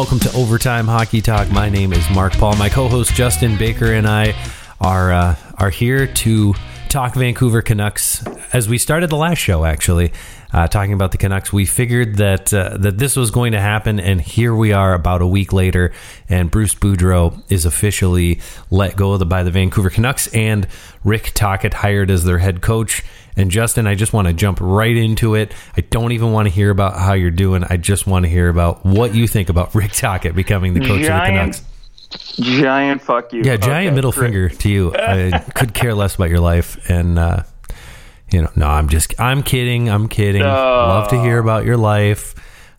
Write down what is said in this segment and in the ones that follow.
welcome to Overtime Hockey Talk. My name is Mark Paul. My co-host Justin Baker and I are uh, are here to talk Vancouver Canucks. As we started the last show, actually, uh, talking about the Canucks, we figured that uh, that this was going to happen, and here we are, about a week later, and Bruce Boudreau is officially let go of the, by the Vancouver Canucks, and Rick Tocchet hired as their head coach. And Justin, I just want to jump right into it. I don't even want to hear about how you're doing. I just want to hear about what you think about Rick Tocchet becoming the coach giant, of the Canucks. Giant fuck you. Yeah, giant Okay, middle great. finger to you. I could care less about your life, and uh, you know, no, I'm just, I'm kidding, I'm kidding. Love to hear about your life,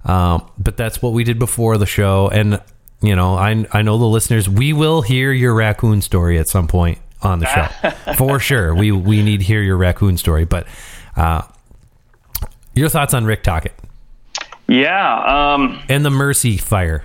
um, but that's what we did before the show, and you know, I I know the listeners. We will hear your raccoon story at some point on the show for sure. We we need to hear your raccoon story, but uh, your thoughts on Rick Tocchet Yeah. Um, and the Mercy Fire.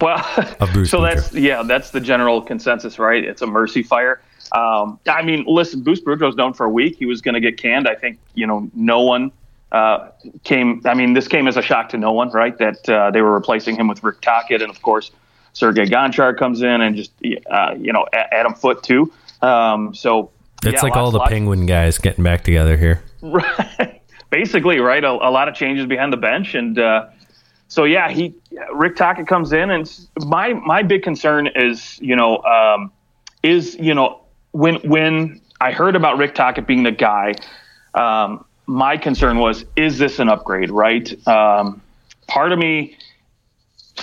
well, so that's yeah, that's the general consensus, right? It's a mercy fire. Um, I mean, listen, Bruce Boudreau's known for a week. He was going to get canned. I think you know no one uh, came. I mean, this came as a shock to no one, right? That uh, they were replacing him with Rick Tocchet, and of course, Sergei Gonchar comes in, and just uh, you know Adam Foote too. Um, so It's yeah, like lots- all the lots- Penguin guys getting back together here. Right. Basically, right. A, a lot of changes behind the bench, and uh, so yeah, he Rick Tocchet comes in, and my my big concern is you know um, is you know when when I heard about Rick Tocchet being the guy, um, my concern was is this an upgrade? Right. Um, part of me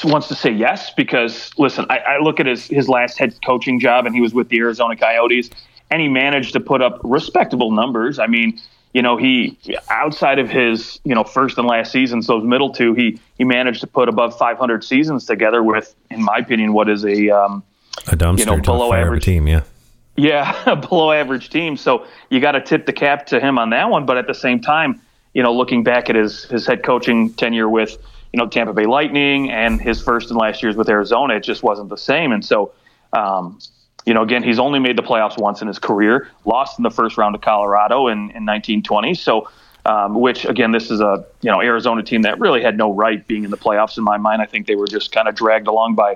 wants to say yes because listen, I, I look at his his last head coaching job, and he was with the Arizona Coyotes, and he managed to put up respectable numbers. I mean, you know, he outside of his you know first and last seasons, those middle two, he he managed to put above 500 seasons together with, in my opinion, what is a um, A dumpster You know, below fire average. team, yeah. yeah, a below average team. So you got to tip the cap to him on that one. But at the same time, you know, looking back at his his head coaching tenure with you know Tampa Bay Lightning and his first and last years with Arizona, it just wasn't the same. And so, um, you know, again, he's only made the playoffs once in his career, lost in the first round to Colorado in, in 1920. So. Um, which again, this is a you know Arizona team that really had no right being in the playoffs in my mind. I think they were just kind of dragged along by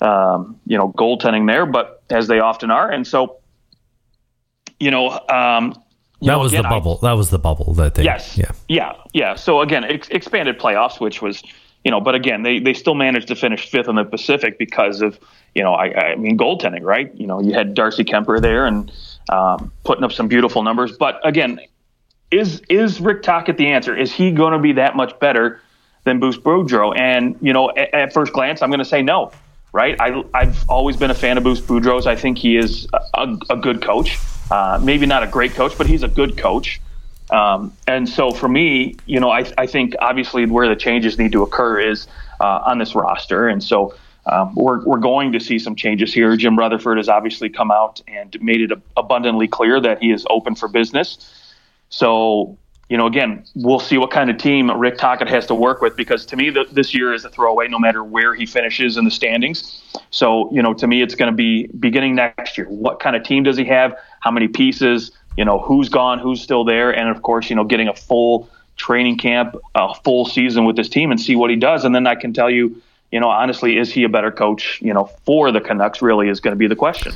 um, you know, goaltending there, but as they often are. And so, you know, um, That was the I- bubble. that was the bubble that they. yes. Yeah. Yeah. Yeah. So again, ex- expanded playoffs, which was, you know, but again, they, they still managed to finish fifth in the Pacific because of, you know, I, I mean, goaltending, right? You know, you had Darcy Kuemper there and um, putting up some beautiful numbers. But again, is is Rick Tocchet the answer? Is he going to be that much better than Bruce Boudreau? And you know, at, at first glance, I'm going to say no. Right? I, I've always been a fan of Bruce Boudreau's. I think he is a, a good coach. Uh, maybe not a great coach, but he's a good coach. Um, and so for me, you know, I, I think obviously where the changes need to occur is uh, on this roster. And so um, we're, we're going to see some changes here. Jim Rutherford has obviously come out and made it abundantly clear that he is open for business. So, you know, again, we'll see what kind of team Rick Tocchet has to work with because to me, the, this year is a throwaway no matter where he finishes in the standings. So, you know, to me, it's going to be beginning next year. What kind of team does he have? How many pieces? You know, who's gone, who's still there? And of course, you know, getting a full training camp, a full season with this team and see what he does. And then I can tell you, you know, honestly, is he a better coach, you know, for the Canucks really is going to be the question.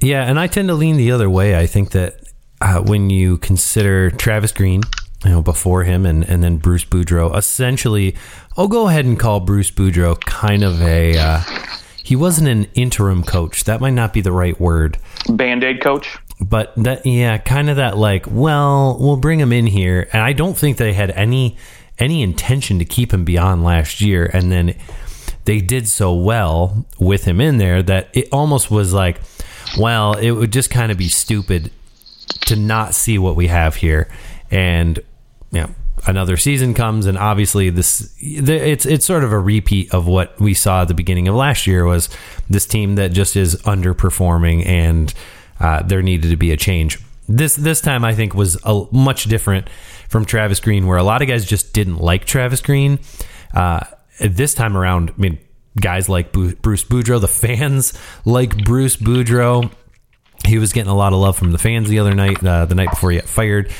Yeah, and I tend to lean the other way. I think that uh, when you consider Travis Green, you know, before him, and and then Bruce Boudreau, essentially, I'll go ahead and call Bruce Boudreau kind of a. Uh, he wasn't an interim coach. That might not be the right word. Band aid coach. But that yeah kind of that like well we'll bring him in here. And i don't think they had any any intention to keep him beyond last year. And then they did so well with him in there that it almost was like well it would just kind of be stupid to not see what we have here. And you know another season comes and obviously this it's it's sort of a repeat of what we saw at the beginning of last year was this team that just is underperforming and uh, there needed to be a change. This this time I think was a much different from Travis Green where a lot of guys just didn't like Travis Green. Uh, this time around I mean guys like Bruce Boudreau the fans like Bruce Boudreau. He was getting a lot of love from the fans the other night, uh, the night before he got fired.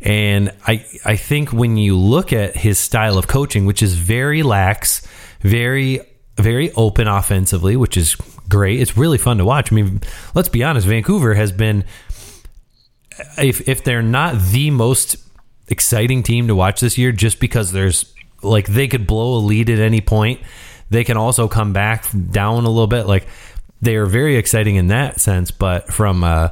And I, I think when you look at his style of coaching, which is very lax, very very open offensively, which is great. It's really fun to watch. I mean, let's be honest, Vancouver has been if if they're not the most exciting team to watch this year just because there's like they could blow a lead at any point. They can also come back down a little bit. Like they are very exciting in that sense, but from uh,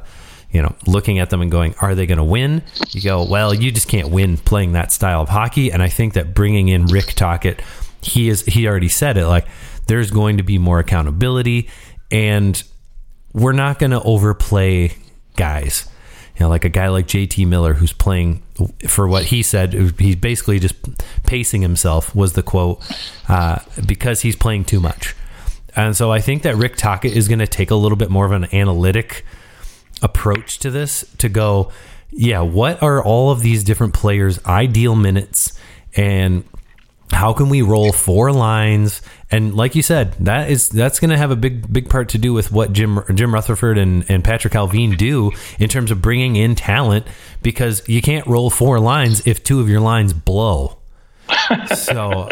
you know looking at them and going, are they going to win? You go, well, you just can't win playing that style of hockey. And I think that bringing in Rick Tocchet, he is he already said it. Like there's going to be more accountability, and we're not going to overplay guys. You know, like a guy like JT Miller, who's playing for what he said, he's basically just pacing himself, was the quote, uh, because he's playing too much. And so I think that Rick Tocchet is going to take a little bit more of an analytic approach to this to go, yeah, what are all of these different players' ideal minutes and how can we roll four lines and like you said that is that's going to have a big big part to do with what jim jim rutherford and, and patrik allvin do in terms of bringing in talent because you can't roll four lines if two of your lines blow so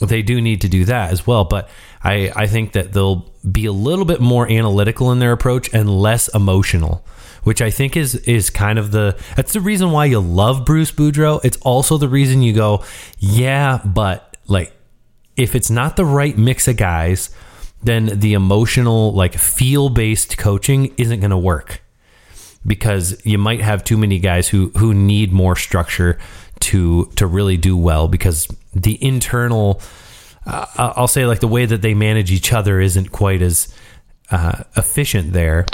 they do need to do that as well but i i think that they'll be a little bit more analytical in their approach and less emotional which I think is is kind of the that's the reason why you love Bruce Boudreau. It's also the reason you go, yeah, but like if it's not the right mix of guys, then the emotional like feel based coaching isn't going to work. Because you might have too many guys who who need more structure to to really do well because the internal uh, I'll say like the way that they manage each other isn't quite as uh, efficient there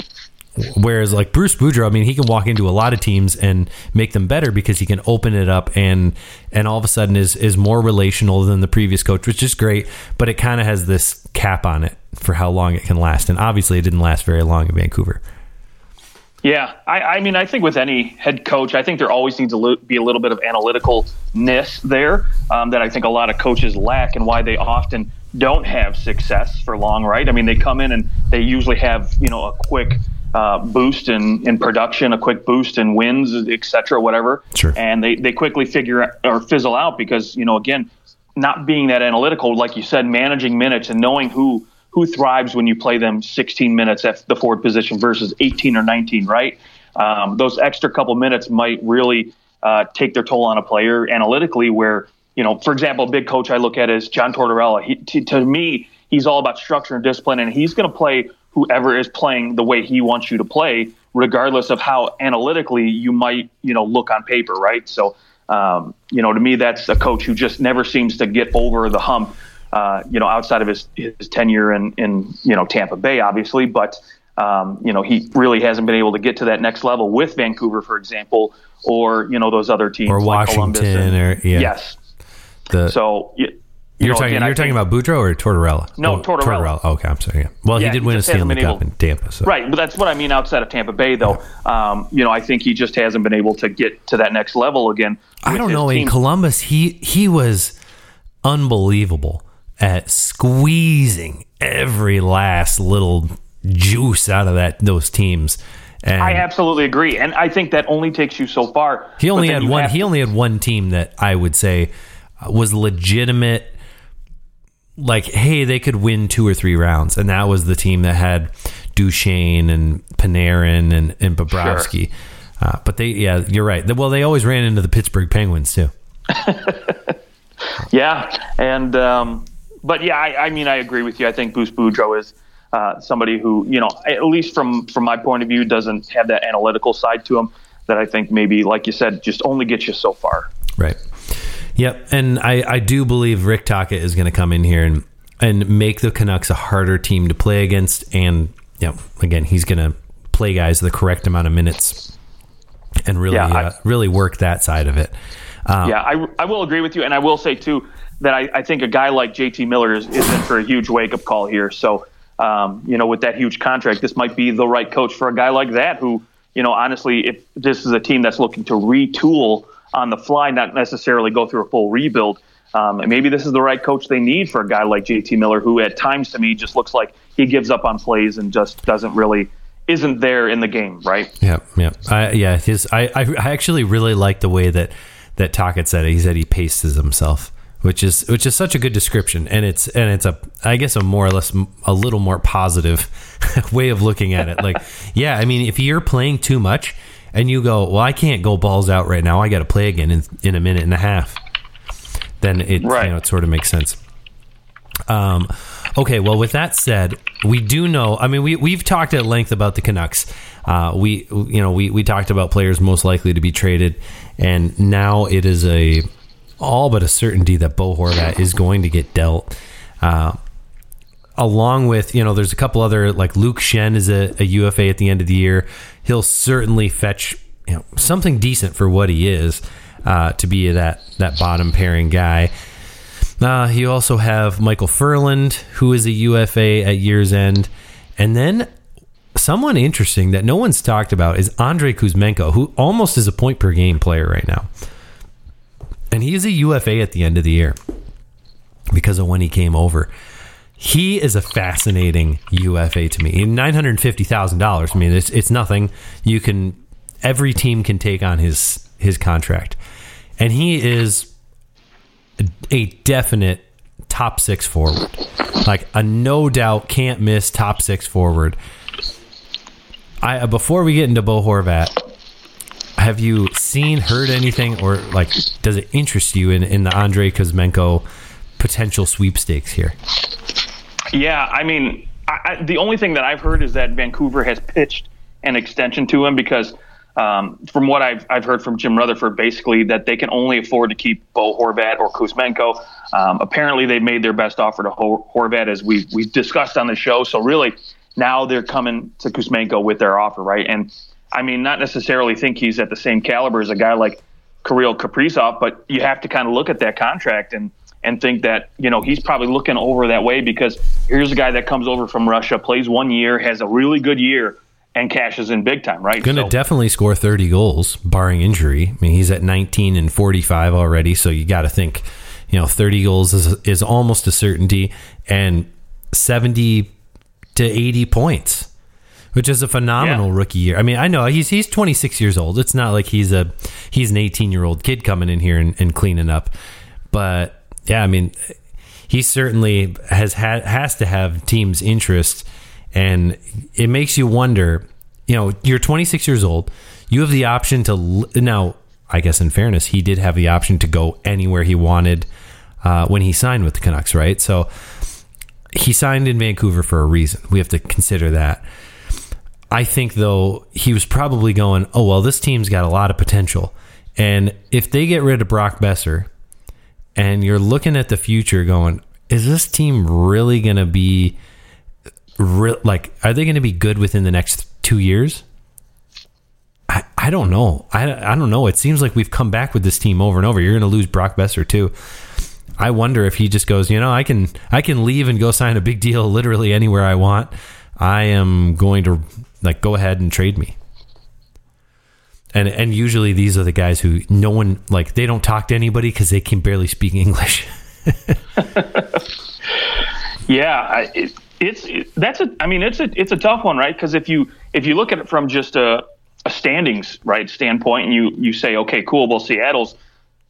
Whereas like Bruce Boudreau, I mean, he can walk into a lot of teams and make them better because he can open it up and and all of a sudden is is more relational than the previous coach, which is great. But it kind of has this cap on it for how long it can last, and obviously it didn't last very long in Vancouver. Yeah, I, I mean, I think with any head coach, I think there always needs to be a little bit of analyticalness there um, that I think a lot of coaches lack, and why they often don't have success for long. Right? I mean, they come in and they usually have you know a quick uh, boost in, in production, a quick boost in wins, et cetera, whatever. Sure. And they, they quickly figure or fizzle out because, you know, again, not being that analytical, like you said, managing minutes and knowing who who thrives when you play them 16 minutes at the forward position versus 18 or 19, right? Um, those extra couple minutes might really uh, take their toll on a player analytically. Where you know, for example, a big coach I look at is John Tortorella. He, to, to me, he's all about structure and discipline, and he's going to play whoever is playing the way he wants you to play, regardless of how analytically you might, you know, look on paper, right? So, um, you know, to me, that's a coach who just never seems to get over the hump. Uh, you know, outside of his his tenure in in you know Tampa Bay, obviously, but um, you know he really hasn't been able to get to that next level with Vancouver, for example, or you know those other teams or like Washington, and, or yeah. yes. The, so you're know, talking. Again, you're talking about Boudreau or Tortorella? No, oh, Tortorella. Oh, okay, I'm sorry. Yeah. Well, yeah, he did win a Stanley Cup able, in Tampa. So. Right, but that's what I mean. Outside of Tampa Bay, though, yeah. um, you know, I think he just hasn't been able to get to that next level again. I don't know. Team. In Columbus, he he was unbelievable at squeezing every last little juice out of that those teams. And I absolutely agree, and I think that only takes you so far. He only had one. He only had one team that I would say was legitimate like, hey, they could win two or three rounds, and that was the team that had Duchene and Panarin and and Bobrovsky. Sure. Uh, but they, yeah, you're right. Well, they always ran into the Pittsburgh Penguins too. yeah, and um, but yeah, I, I, mean, I agree with you. I think Bruce Boudreau is uh, somebody who, you know, at least from from my point of view, doesn't have that analytical side to him that I think maybe, like you said, just only gets you so far. Right. Yep, and I, I do believe Rick Tocchet is going to come in here and and make the Canucks a harder team to play against. And yeah, again, he's going to play guys the correct amount of minutes and really yeah, I, uh, really work that side of it. Um, yeah, I, I will agree with you, and I will say too that I, I think a guy like JT Miller is, is in for a huge wake up call here. So um, you know, with that huge contract, this might be the right coach for a guy like that who, you know, honestly, if this is a team that's looking to retool on the fly, not necessarily go through a full rebuild. Um, and maybe this is the right coach they need for a guy like JT Miller, who at times to me just looks like he gives up on plays and just doesn't really isn't there in the game, right? Yeah, yeah, I, yeah. His, I, I actually really like the way that that Tocchet said it. He said he paces himself, which is which is such a good description, and it's and it's a I guess a more or less a little more positive way of looking at it. Like, yeah, I mean, if you're playing too much and you go, well, I can't go balls out right now, I got to play again in in a minute and a half, then it Right. you know it sort of makes sense. Um, okay, well, with that said, we do know. I mean, we we've talked at length about the Canucks. Uh, we you know we we talked about players most likely to be traded, and now it is a all but a certainty that Bo Horvat is going to get dealt. Uh, along with you know, there's a couple other like Luke Schenn is a, a UFA at the end of the year. He'll certainly fetch you know something decent for what he is uh, to be that that bottom pairing guy. Uh, you also have Michael Ferland, who is a UFA at year's end. And then someone interesting that no one's talked about is Andrei Kuzmenko, who almost is a point per game player right now. And he is a UFA at the end of the year because of when he came over. He is a fascinating UFA to me. Nine hundred fifty thousand dollars. I mean, it's it's nothing. You can every team can take on his his contract, and he is a definite top six forward, like a no doubt can't miss top six forward. I before we get into Bo Horvat, have you seen, heard anything, or like does it interest you in in the Andrei Kuzmenko potential sweepstakes here? Yeah, I mean, I, I, the only thing that I've heard is that Vancouver has pitched an extension to him because, um, from what I've, I've heard from Jim Rutherford, basically that they can only afford to keep Bo Horvat or Kuzmenko. Um, apparently, they made their best offer to Hor- Horvat as we we discussed on the show. So really, now they're coming to Kuzmenko with their offer, right? And I mean, not necessarily think he's at the same caliber as a guy like Kirill Kaprizov, but you have to kind of look at that contract and and think that you know he's probably looking over that way because here's a guy that comes over from Russia, plays one year, has a really good year, and cashes in big time, right? Going to So- definitely score 30 goals, barring injury. I mean, he's at 19 and 45 already, so you got to think, you know, 30 goals is, is almost a certainty, and 70 to 80 points, which is a phenomenal Yeah. rookie year. I mean, I know he's he's 26 years old. It's not like he's a he's an 18 year old kid coming in here and, and cleaning up, but yeah, I mean, he certainly has had has to have teams' interest, and it makes you wonder. You know, you're 26 years old. You have the option to now. I guess in fairness, he did have the option to go anywhere he wanted uh, when he signed with the Canucks, right? So he signed in Vancouver for a reason. We have to consider that. I think though he was probably going, oh well, this team's got a lot of potential, and if they get rid of Brock Boeser, and you're looking at the future, going, is this team really going to be re- like? Are they going to be good within the next two years? I, I don't know. I, I don't know. It seems like we've come back with this team over and over. You're going to lose Brock Boeser too. I wonder if he just goes, you know, I can I can leave and go sign a big deal literally anywhere I want. I am going to like go ahead and trade me. And and usually these are the guys who no one like they don't talk to anybody because they can barely speak English. Yeah, I, it, it's it, that's a. I mean, it's a it's a tough one, right? Because if you if you look at it from just a, a standings right standpoint, and you you say, okay, cool, well, Seattle's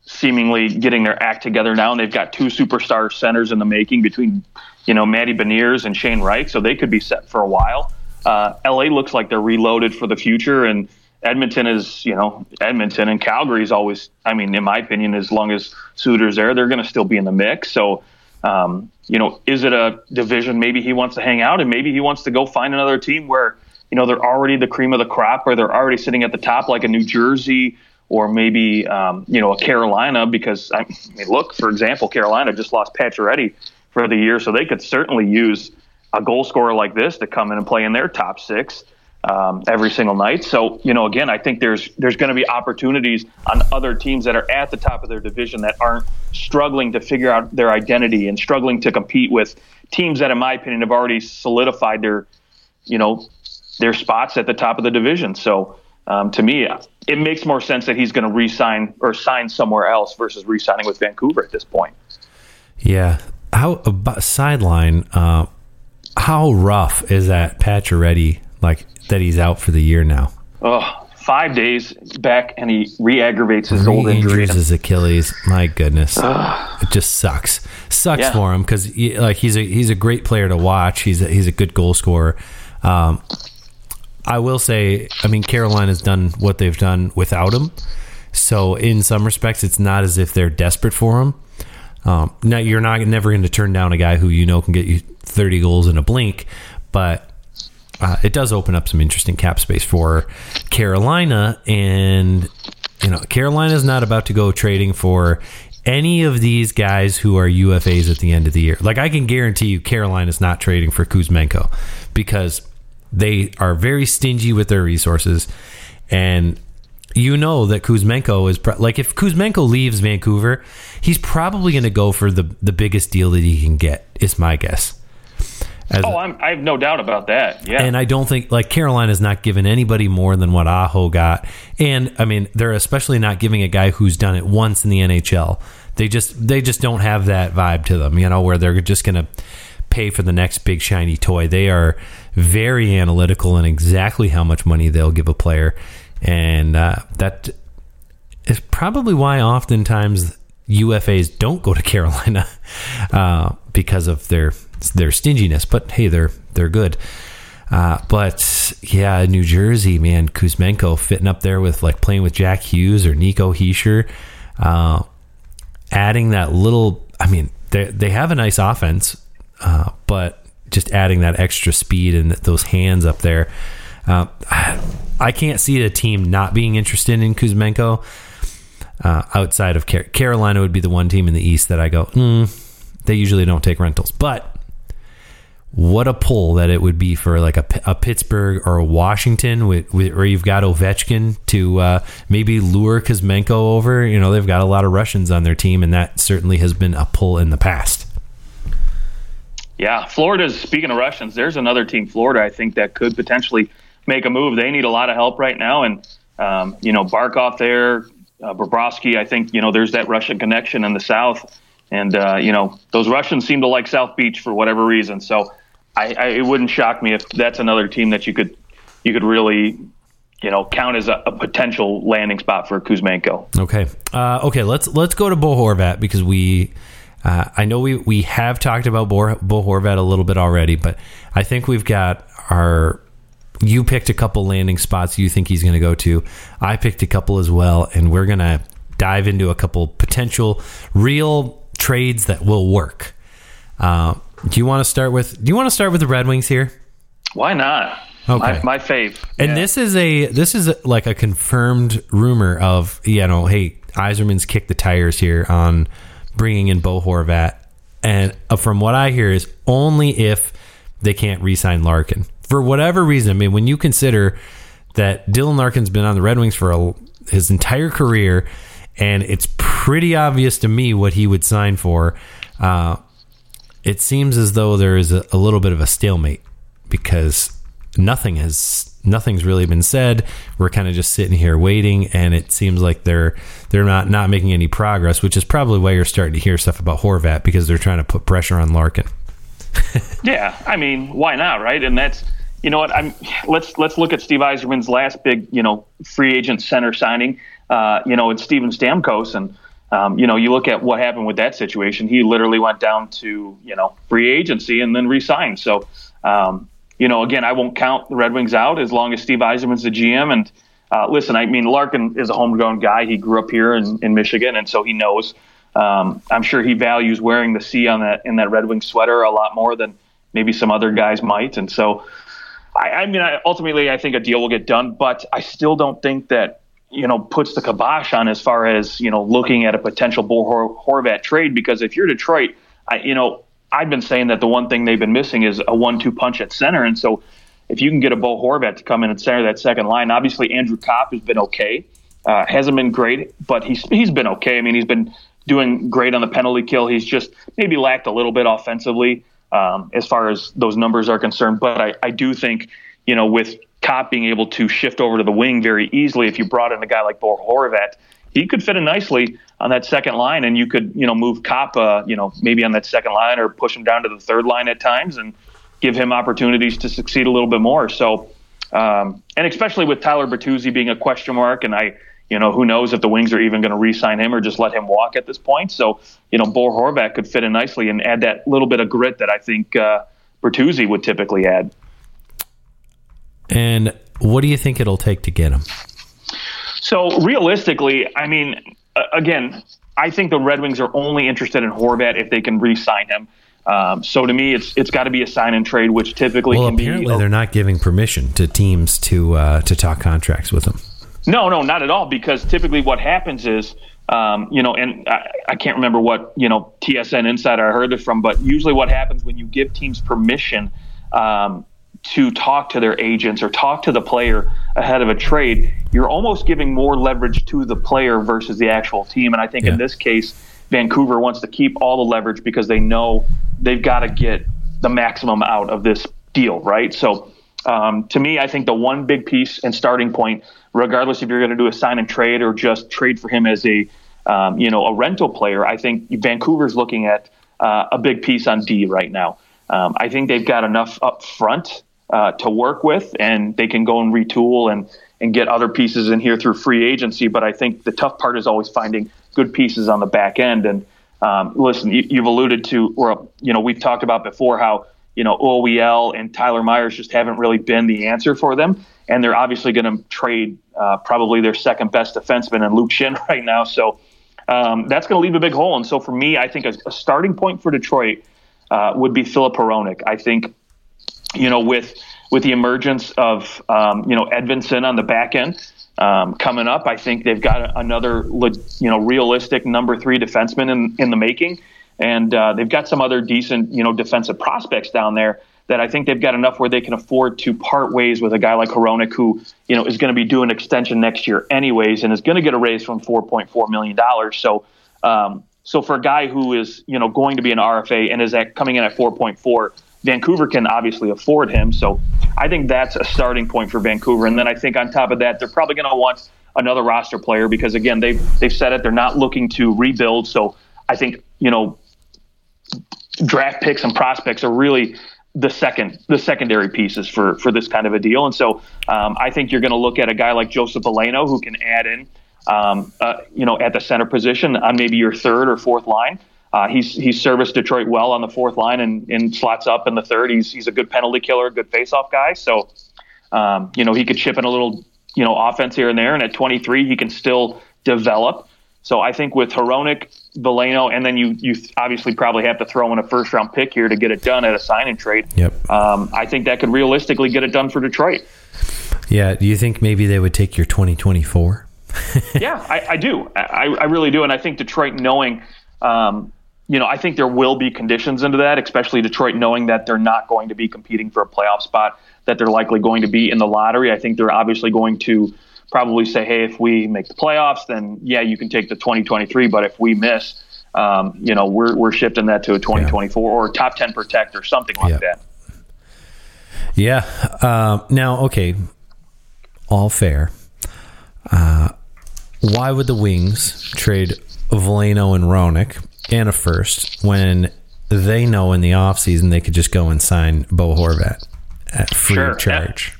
seemingly getting their act together now, and they've got two superstar centers in the making between you know Matty Beniers and Shane Wright, so they could be set for a while. Uh, LA looks like they're reloaded for the future, and Edmonton is you know Edmonton and Calgary is always. I mean, in my opinion, as long as Sutter's there, they're going to still be in the mix. So. Um, you know, is it a division maybe he wants to hang out and maybe he wants to go find another team where, you know, they're already the cream of the crop or they're already sitting at the top like a New Jersey or maybe, um, you know, a Carolina because, I mean, look, for example, Carolina just lost Pacioretty for the year, so they could certainly use a goal scorer like this to come in and play in their top six um, every single night. So, you know, again, I think there's there's going to be opportunities on other teams that are at the top of their division that aren't struggling to figure out their identity and struggling to compete with teams that, in my opinion, have already solidified their, you know, their spots at the top of the division. So, um, to me, it makes more sense that he's going to re-sign or sign somewhere else versus re-signing with Vancouver at this point. Yeah. How about sideline? Uh, how rough is that Pacioretty? Like that he's out for the year now. Oh, five days back, and he re-aggravates his old injury. his Achilles. My goodness, it just sucks. Sucks Yeah. for him because like he's a he's a great player to watch. He's a, he's a good goal scorer. Um, I will say, I mean, Carolina's done what they've done without him. So in some respects, it's not as if they're desperate for him. Um, now you're not never going to turn down a guy who you know can get you 30 goals in a blink, but uh, it does open up some interesting cap space for Carolina. And you know, Carolina's not about to go trading for any of these guys who are UFAs at the end of the year. Like I can guarantee you, Carolina is not trading for Kuzmenko because they are very stingy with their resources, and you know that Kuzmenko is pro- like if Kuzmenko leaves Vancouver, he's probably going to go for the the biggest deal that he can get. Is my guess. Oh, I'm, I have no doubt about that. Yeah. and I don't think like Carolina's not giving anybody more than what Aho got. And I mean, they're especially not giving a guy who's done it once in the NHL. They just they just don't have that vibe to them, you know, where they're just going to pay for the next big shiny toy. They are very analytical in exactly how much money they'll give a player, and uh, that is probably why oftentimes UFAs don't go to Carolina uh, because of their their stinginess. But hey, they're they're good. Uh, but yeah, New Jersey, man, Kuzmenko fitting up there with like playing with Jack Hughes or Nico Hischier, uh, adding that little. I mean, they they have a nice offense, uh, but just adding that extra speed and those hands up there. Uh, I can't see a team not being interested in Kuzmenko. Uh, outside of Car- Carolina, would be the one team in the East that I go. Mm, they usually don't take rentals, but what a pull that it would be for like a, a Pittsburgh or a Washington with, with, where you've got Ovechkin to uh, maybe lure Kuzmenko over. You know, they've got a lot of Russians on their team, and that certainly has been a pull in the past. Yeah, Florida's speaking of Russians. There's another team, Florida. I think that could potentially make a move. They need a lot of help right now, and um, you know Barkov there, uh, Bobrovsky. I think you know there's that Russian connection in the South, and uh, you know those Russians seem to like South Beach for whatever reason. So I, I, it wouldn't shock me if that's another team that you could you could really you know count as a, a potential landing spot for Kuzmenko. Okay. Uh, okay. Let's let's go to Bo Horvat because we. Uh, I know we, we have talked about Bo, Bo Horvat a little bit already, but I think we've got our. You picked a couple landing spots you think he's going to go to. I picked a couple as well, and we're going to dive into a couple potential real trades that will work. Uh, do you want to start with? Do you want to start with the Red Wings here? Why not? Okay. My, my fave. And Yeah. this is a this is a, like a confirmed rumor of you know, hey, Yzerman's kicked the tires here on bringing in Bo Horvat, and uh, from what I hear is only if they can't re-sign Larkin for whatever reason. I mean, when you consider that Dylan Larkin's been on the Red Wings for a, his entire career, and it's pretty obvious to me what he would sign for. Uh, it seems as though there is a, a little bit of a stalemate because nothing has nothing's really been said. We're kind of just sitting here waiting, and it seems like they're they're not not making any progress, which is probably why you're starting to hear stuff about Horvat because they're trying to put pressure on Larkin. Yeah, I mean, why not, right? And that's you know what I'm. Let's let's look at Steve Yzerman's last big you know free agent center signing. Uh, you know, it's Steven Stamkos, and um, you know you look at what happened with that situation. He literally went down to you know free agency and then re-signed. So um, you know, again, I won't count the Red Wings out as long as Steve Yzerman's the GM. And uh, listen, I mean, Larkin is a homegrown guy. He grew up here in, in Michigan, and so he knows. Um, I'm sure he values wearing the C on that in that Red Wing sweater a lot more than maybe some other guys might. And so, I, I mean, I, ultimately, I think a deal will get done, but I still don't think that you know puts the kibosh on as far as you know looking at a potential Bo Hor- Horvat trade. Because if you're Detroit, I, you know, I've been saying that the one thing they've been missing is a one-two punch at center, and so if you can get a Bo Horvat to come in and center that second line, obviously Andrew Copp has been okay, uh, hasn't been great, but he's he's been okay. I mean, he's been doing great on the penalty kill. He's just maybe lacked a little bit offensively um, as far as those numbers are concerned. But I, I do think, you know, with Copp being able to shift over to the wing very easily, if you brought in a guy like Bo Horvat, he could fit in nicely on that second line, and you could, you know, move Copp, uh, you know, maybe on that second line or push him down to the third line at times and give him opportunities to succeed a little bit more. So Um, and especially with Tyler Bertuzzi being a question mark, and I, you know, who knows if the Wings are even going to re-sign him or just let him walk at this point. So, you know, Bo Horvat could fit in nicely and add that little bit of grit that I think uh, Bertuzzi would typically add. And what do you think it'll take to get him? So realistically, I mean, again, I think the Red Wings are only interested in Horvat if they can re-sign him. Um, so to me, it's it's got to be a sign and trade, which typically well, apparently be. they're not giving permission to teams to uh, to talk contracts with him. No, no, not at all. Because typically, what happens is, um, you know, and I, I, can't remember what you know TSN Insider I heard it from, but usually what happens when you give teams permission um, to talk to their agents or talk to the player ahead of a trade, you're almost giving more leverage to the player versus the actual team. And I think yeah. in this case, Vancouver wants to keep all the leverage because they know they've got to get the maximum out of this deal, right? So um, to me, I think the one big piece and starting point, regardless if you're going to do a sign and trade or just trade for him as a um, you know a rental player, I think Vancouver's looking at uh, a big piece on D right now. Um, I think they've got enough up front uh, to work with, and they can go and retool and and get other pieces in here through free agency. But I think the tough part is always finding good pieces on the back end. And um, listen, you, have alluded to, or you know, we've talked about before how you know OEL and Tyler Myers just haven't really been the answer for them, and they're obviously going to trade uh, probably their second best defenseman in Luke Schenn right now. So. Um, that's going to leave a big hole. And so for me, I think a, a starting point for Detroit uh, would be Filip Hronek. I think you know, with with the emergence of um, you know Edvinsson on the back end um, coming up, I think they've got another you know realistic number three defenseman in in the making, and uh, they've got some other decent you know defensive prospects down there that I think they've got enough where they can afford to part ways with a guy like Hronek, who you know is going to be doing extension next year anyways, and is going to get a raise from 4.4 million dollars. So. Um, so for a guy who is, you know, going to be an RFA and is at coming in at 4.4, Vancouver can obviously afford him. So I think that's a starting point for Vancouver. And then I think on top of that, they're probably going to want another roster player because again, they've they've said it. They're not looking to rebuild. So I think you know draft picks and prospects are really the second the secondary pieces for for this kind of a deal. And so um, I think you're going to look at a guy like Joseph Veleno who can add in. Um, uh, you know, at the center position on maybe your third or fourth line. Uh, he's he's serviced Detroit well on the fourth line and, and slots up in the third. He's he's a good penalty killer, a good faceoff guy. So, um, you know, he could chip in a little, you know, offense here and there. And at 23, he can still develop. So I think with Hronek, Veleno, and then you you obviously probably have to throw in a first round pick here to get it done at a sign and trade. Yep. Um, I think that could realistically get it done for Detroit. Yeah. Do you think maybe they would take your 2024? yeah, I, I do. I, I really do. And I think Detroit knowing um, you know, I think there will be conditions into that, especially Detroit knowing that they're not going to be competing for a playoff spot, that they're likely going to be in the lottery. I think they're obviously going to probably say, hey, if we make the playoffs, then yeah, you can take the 2023. But if we miss, um, you know, we're, we're shifting that to a 2024 yeah. or top 10 protect or something like yeah. that. Yeah. Uh, now, okay, all fair. Uh, why would the Wings trade Veleno and Hronek and a first when they know in the offseason they could just go and sign Bo Horvat at free sure. charge.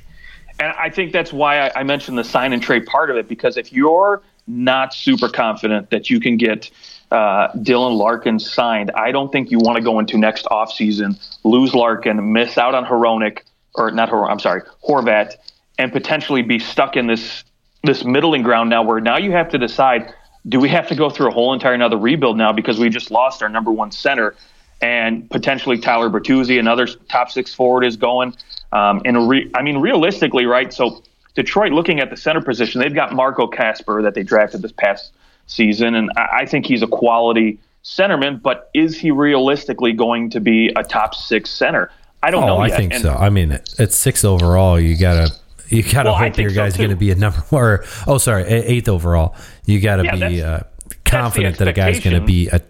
And, I think that's why I, I mentioned the sign and trade part of it because if you're not super confident that you can get uh, Dylan Larkin signed, I don't think you want to go into next offseason, lose Larkin, miss out on Hronek, or not Hronek, I'm sorry, Horvat, and potentially be stuck in this this middling ground now where now you have to decide do we have to go through a whole entire another rebuild now because we just lost our number one center and potentially Tyler Bertuzzi, another top six forward, is going. Um, and re- I mean, realistically, right? So Detroit, looking at the center position, they've got Marco Kasper that they drafted this past season, and I, I think he's a quality centerman. But is he realistically going to be a top six center? I don't oh, know. I yet. think and, so. I mean, at six overall, you gotta you gotta well, hope your guy's so going to be a number or oh sorry eighth overall. You got to yeah, be uh, confident that a guy's going to be a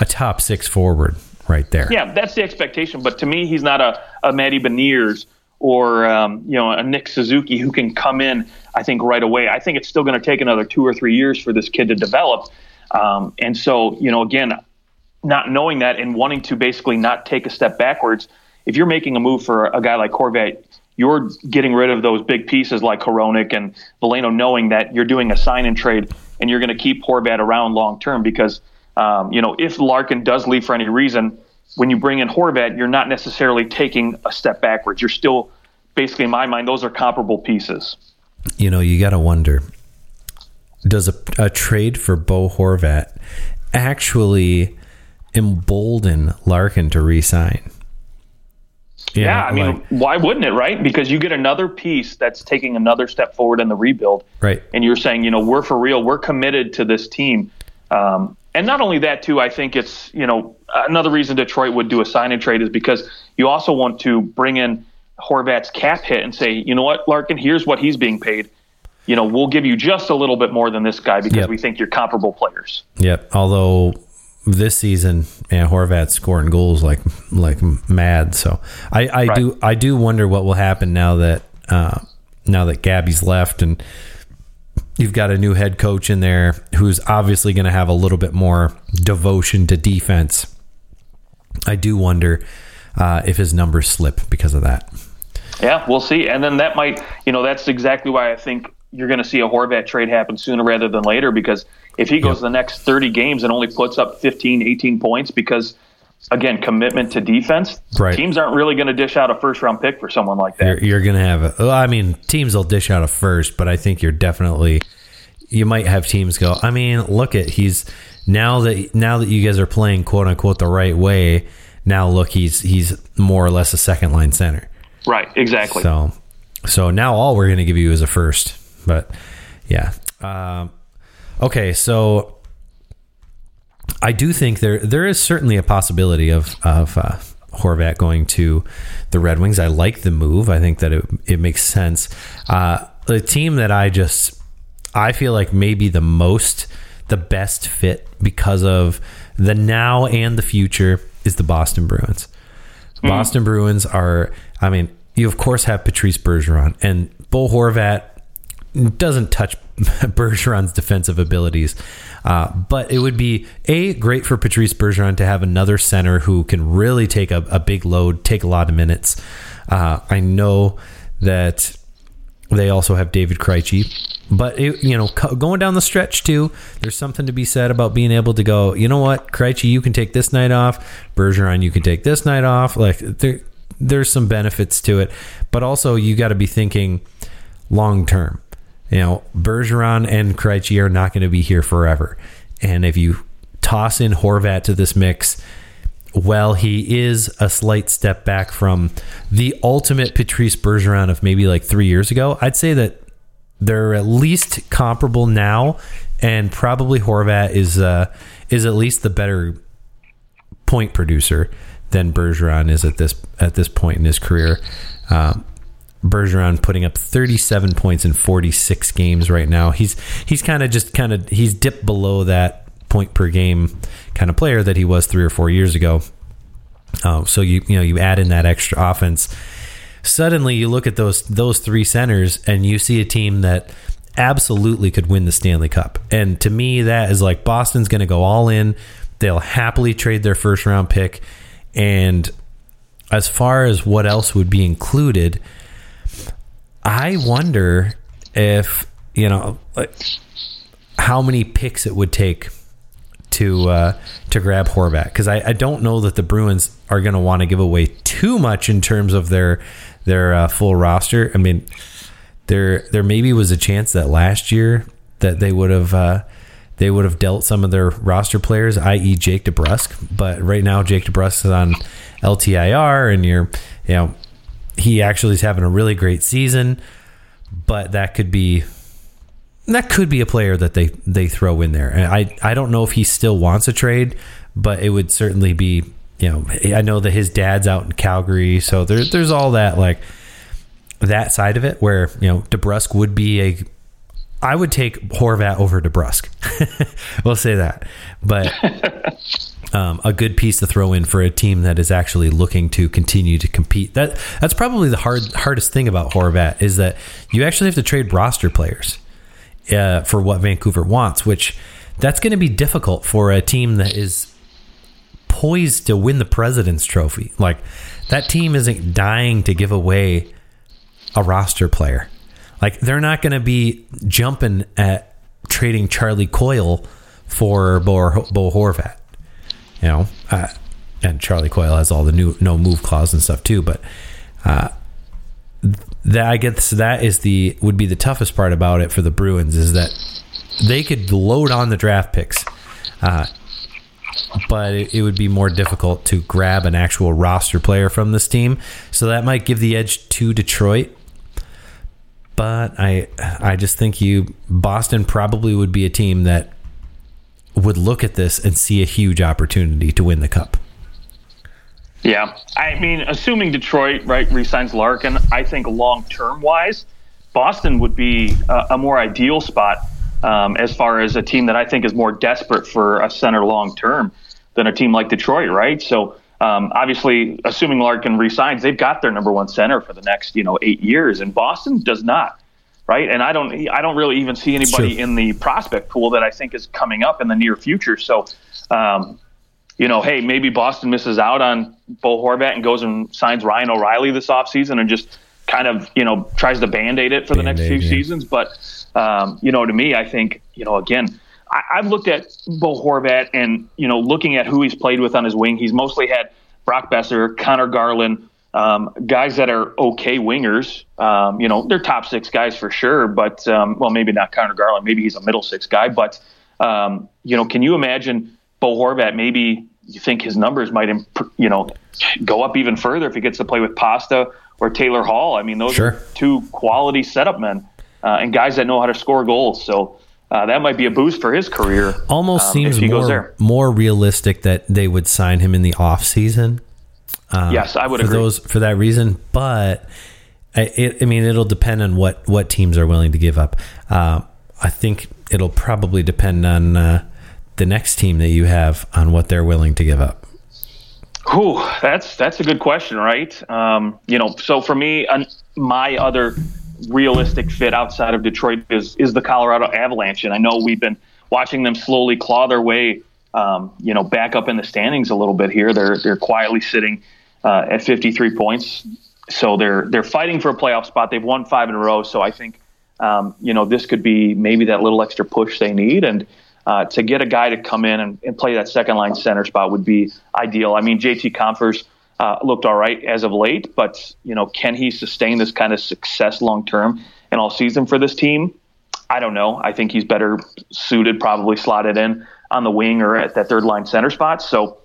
a top six forward right there. Yeah, that's the expectation. But to me, he's not a a Matty Beniers or um, you know a Nick Suzuki who can come in. I think right away. I think it's still going to take another two or three years for this kid to develop. Um, and so you know again, not knowing that and wanting to basically not take a step backwards. If you're making a move for a guy like Horvat, you're getting rid of those big pieces like Hronek and Veleno, knowing that you're doing a sign and trade and you're going to keep Horvat around long term because um, you know if Larkin does leave for any reason, when you bring in Horvat, you're not necessarily taking a step backwards. You're still basically, in my mind, those are comparable pieces. You know, you got to wonder does a, a trade for Bo Horvat actually embolden Larkin to resign? yeah, I mean, like, why wouldn't it, right? Because you get another piece that's taking another step forward in the rebuild. Right. And you're saying, you know, we're for real, we're committed to this team. Um, and not only that, too, I think it's, you know, another reason Detroit would do a sign and trade is because you also want to bring in Horvat's cap hit and say, you know what, Larkin, here's what he's being paid. You know, we'll give you just a little bit more than this guy because yep. we think you're comparable players. Yep. Although this season, yeah, Horvat's scoring goals like like mad. So I, I right. do I do wonder what will happen now that uh, now that Gabby's left and you've got a new head coach in there who's obviously going to have a little bit more devotion to defense. I do wonder uh, if his numbers slip because of that. Yeah, we'll see. And then that might, you know, that's exactly why I think you're going to see a Horvat trade happen sooner rather than later because if he goes yep. the next 30 games and only puts up 15, 18 points because again, commitment to defense. Right. Teams aren't really going to dish out a first round pick for someone like that. You're, you're going to have a, well, I mean, teams will dish out a first, but I think you're definitely, you might have teams go, I mean, look at, he's now that, now that you guys are playing quote unquote the right way, now look, he's, he's more or less a second line center. Right. Exactly. So, so now all we're going to give you is a first, but yeah. Um, okay. So I do think there there is certainly a possibility of of uh, Horvat going to the Red Wings. I like the move. I think that it it makes sense. Uh, the team that I just I feel like maybe the most the best fit because of the now and the future is the Boston Bruins. Mm. Boston Bruins are. I mean, you of course have Patrice Bergeron and Bo Horvat doesn't touch Bergeron's defensive abilities. Uh, but it would be a great for Patrice Bergeron to have another center who can really take a, a big load, take a lot of minutes. Uh, I know that they also have David Krejci, but it, you know, going down the stretch too, there's something to be said about being able to go. You know what, Krejci, you can take this night off. Bergeron, you can take this night off. Like there, there's some benefits to it, but also you got to be thinking long term you know, Bergeron and Krejci are not going to be here forever. And if you toss in Horvat to this mix, well, he is a slight step back from the ultimate Patrice Bergeron of maybe like three years ago. I'd say that they're at least comparable now, and probably Horvat is uh, is at least the better point producer than Bergeron is at this at this point in his career. Um, Bergeron putting up 37 points in 46 games right now. He's he's kind of just kind of he's dipped below that point per game kind of player that he was three or four years ago. Uh, so you you know you add in that extra offense. Suddenly you look at those those three centers and you see a team that absolutely could win the Stanley Cup. And to me, that is like Boston's going to go all in. They'll happily trade their first round pick. And as far as what else would be included, I wonder if you know how many picks it would take to uh, to grab Horvat because I, I, don't know that the Bruins are going to want to give away too much in terms of their their uh, full roster. I mean, there there maybe was a chance that last year that they would have uh, they would have dealt some of their roster players, i.e. Jake DeBrusk. But right now, Jake DeBrusk is on LTIR, and you're you know he actually is having a really great season, but that could be that could be a player that they they throw in there. And I I don't know if he still wants a trade, but it would certainly be you know I know that his dad's out in Calgary, so there's there's all that like that side of it where you know DeBrusk would be a I would take Horvat over DeBrusk. we'll say that, but um, a good piece to throw in for a team that is actually looking to continue to compete. That that's probably the hard hardest thing about Horvat is that you actually have to trade roster players uh, for what Vancouver wants, which that's going to be difficult for a team that is poised to win the President's Trophy. Like that team isn't dying to give away a roster player. Like they're not going to be jumping at trading Charlie Coyle for Bo, Bo Horvat. You know, uh, and Charlie Coyle has all the new no move clause and stuff too. But uh, that I guess that is the would be the toughest part about it for the Bruins is that they could load on the draft picks. Uh, but it, it, would be more difficult to grab an actual roster player from this team. So that might give the edge to Detroit. But I I just think you Boston probably would be a team that would look at this and see a huge opportunity to win the cup. Yeah, I mean, assuming Detroit right resigns Larkin, I think long term wise, Boston would be a, a more ideal spot um, as far as a team that I think is more desperate for a center long term than a team like Detroit, right? So um, obviously, assuming Larkin resigns, they've got their number one center for the next you know eight years, and Boston does not, right? And I don't I don't really even see anybody in the prospect pool that I think is coming up in the near future. So. Um, you know, hey, maybe Boston misses out on Bo Horvat and goes and signs Ryan O'Reilly this offseason and just kind of, you know, tries to band aid it for Band-Aid, the next few yeah. seasons. But, um, you know, to me, I think, you know, again, I, have looked at Bo Horvat and, you know, looking at who he's played with on his wing, he's mostly had Brock Boeser, Conor Garland, um, guys that are okay wingers. Um, you know, they're top six guys for sure, but, um, well, maybe not Conor Garland. Maybe he's a middle six guy. But, um, you know, can you imagine Bo Horvat, maybe you think his numbers might, imp- you know, go up even further if he gets to play with Pasta or Taylor Hall. I mean, those sure. are two quality setup men uh, and guys that know how to score goals. So uh, that might be a boost for his career. Almost um, seems more, more realistic that they would sign him in the off Uh, yes, I would for agree. those for that reason, but. I, I mean, it'll depend on what, what teams are willing to give up. Uh, I think it'll probably depend on uh, the next team that you have on what they're willing to give up? Whew, that's that's a good question, right? Um, you know, so for me, uh, my other realistic fit outside of Detroit is is the Colorado Avalanche, and I know we've been watching them slowly claw their way, um, you know, back up in the standings a little bit here. They're they're quietly sitting uh, at 53 points, so they're they're fighting for a playoff spot. They've won five in a row, so I think um, you know this could be maybe that little extra push they need, and uh, to get a guy to come in and, and, play that second line center spot would be ideal. I mean, JT Compher's uh, looked all right as of late, but you know, can he sustain this kind of success long term and all season for this team? I don't know. I think he's better suited, probably slotted in on the wing or at that third line center spot. So,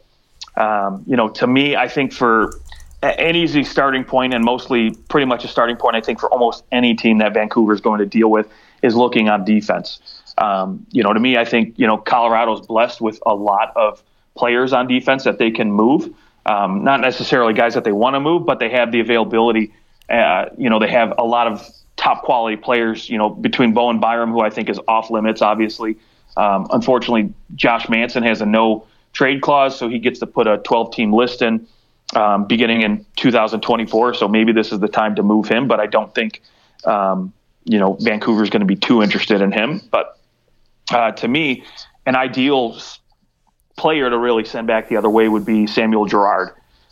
um, you know, to me, I think for an easy starting point and mostly pretty much a starting point, I think for almost any team that Vancouver is going to deal with is looking on defense. Um, you know, to me, I think you know Colorado's blessed with a lot of players on defense that they can move. Um, not necessarily guys that they want to move, but they have the availability. Uh, you know, they have a lot of top quality players. You know, between Bowen Byram, who I think is off limits, obviously. Um, unfortunately, Josh Manson has a no trade clause, so he gets to put a 12 team list in um, beginning in 2024. So maybe this is the time to move him, but I don't think, um, you know, Vancouver's going to be too interested in him. But uh, to me, an ideal player to really send back the other way would be Samuel Girard.